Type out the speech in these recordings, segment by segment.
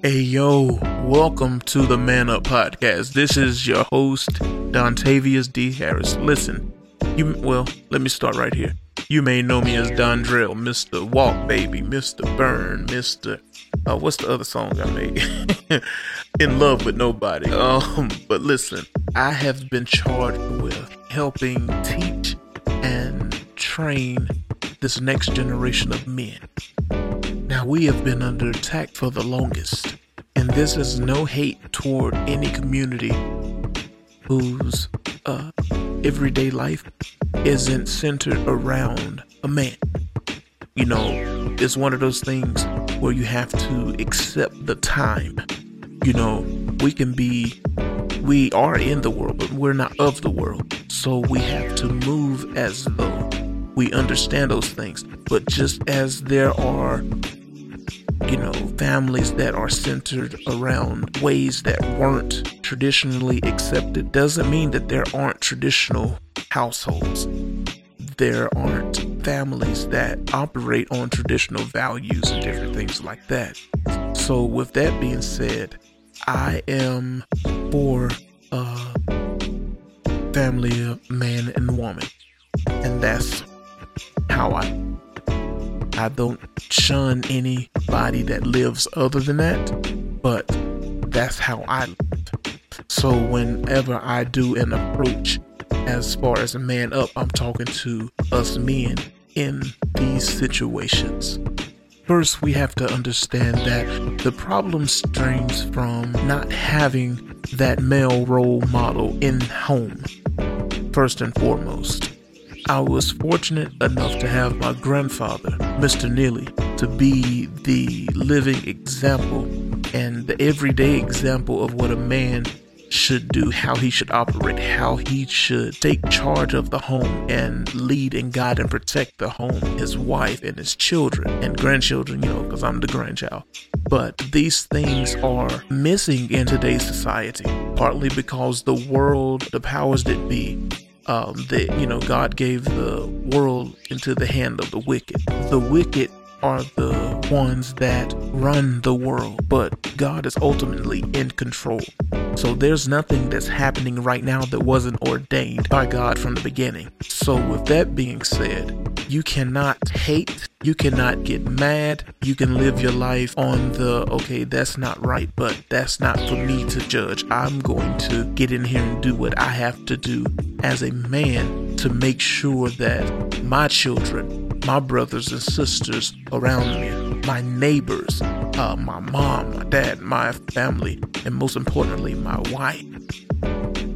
Hey yo, welcome to the Man Up Podcast. This is your host, Dontavius D. Harris. Listen, you well, let me start right here. You may know me as Don Drell, Mr. Walk Baby, Mr. Burn, Mr. Uh, what's the other song I made? In Love with Nobody. Um, but listen, I have been charged with helping teach and train this next generation of men. Now, we have been under attack for the longest, and this is no hate toward any community whose uh, everyday life isn't centered around a man. You know, it's one of those things where you have to accept the time. You know, we can be, we are in the world, but we're not of the world. So we have to move as though we understand those things. But just as there are, you know, families that are centered around ways that weren't traditionally accepted, doesn't mean that there aren't traditional households. There aren't families that operate on traditional values and different things like that. So, with that being said, I am for a family of man and woman, and that's how I I don't shun anybody that lives other than that, but that's how I live. So whenever I do an approach as far as a man up, I'm talking to us men in these situations. First, we have to understand that the problem stems from not having that male role model in home, first and foremost. I was fortunate enough to have my grandfather, Mr. Neely, to be the living example and the everyday example of what a man should do, how he should operate, how he should take charge of the home and lead and guide and protect the home, his wife and his children and grandchildren, you know, because I'm the grandchild. But these things are missing in today's society, partly because the world, the powers that be, um, that you know God gave the world into the hand of the wicked. The wicked are the ones that run the world, but God is ultimately in control. So there's nothing that's happening right now that wasn't ordained by God from the beginning. So with that being said, you cannot hate, you cannot get mad, you can live your life on the okay, that's not right, but that's not for me to judge. I'm going to get in here and do what I have to do as a man to make sure that my children my brothers and sisters around me, my neighbors, uh, my mom, my dad, my family, and most importantly, my wife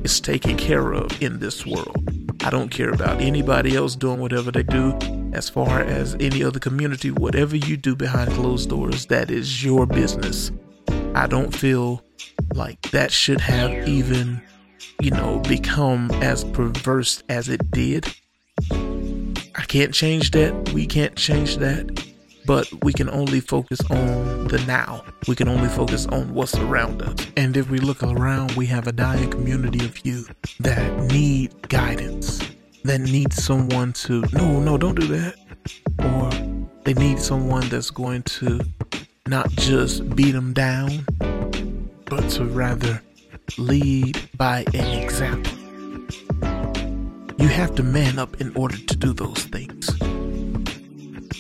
is taken care of in this world. I don't care about anybody else doing whatever they do. As far as any other community, whatever you do behind closed doors, that is your business. I don't feel like that should have even, you know, become as perverse as it did. I can't change that. We can't change that. But we can only focus on the now. We can only focus on what's around us. And if we look around, we have a dying community of youth that need guidance, that need someone to, no, no, don't do that. Or they need someone that's going to not just beat them down, but to rather lead by an example. You have to man up in order to do those things.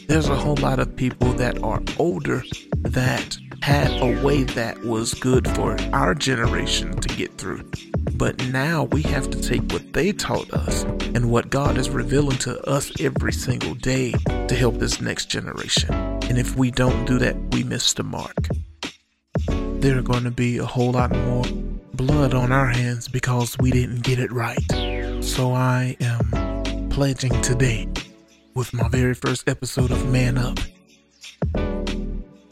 There's a whole lot of people that are older that had a way that was good for our generation to get through. But now we have to take what they taught us and what God is revealing to us every single day to help this next generation. And if we don't do that, we miss the mark. There are going to be a whole lot more blood on our hands because we didn't get it right. So I am pledging today with my very first episode of Man Up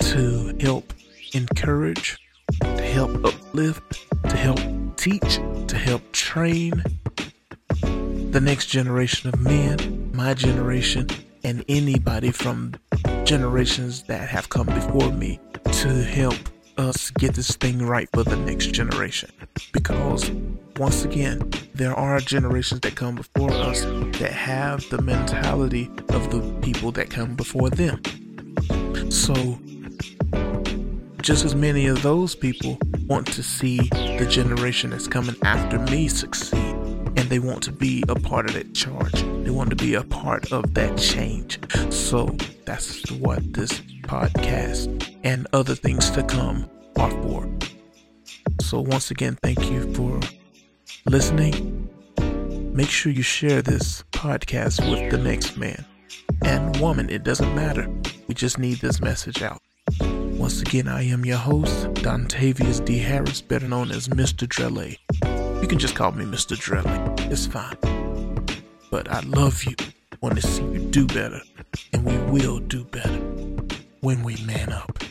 to help encourage, to help uplift, to help teach, to help train the next generation of men, my generation, and anybody from generations that have come before me to help us get this thing right for the next generation. Because once again, there are generations that come before us that have the mentality of the people that come before them. So just as many of those people want to see the generation that's coming after me succeed. And they want to be a part of that charge. They want to be a part of that change. So that's what this podcast and other things to come are for. So, once again, thank you for listening. Make sure you share this podcast with the next man and woman. It doesn't matter. We just need this message out. Once again, I am your host, Dontavius D. Harris, better known as Mr. Drele. You can just call me Mr. Drele. It's fine. But I love you. Want to see you do better. And we will do better when we man up.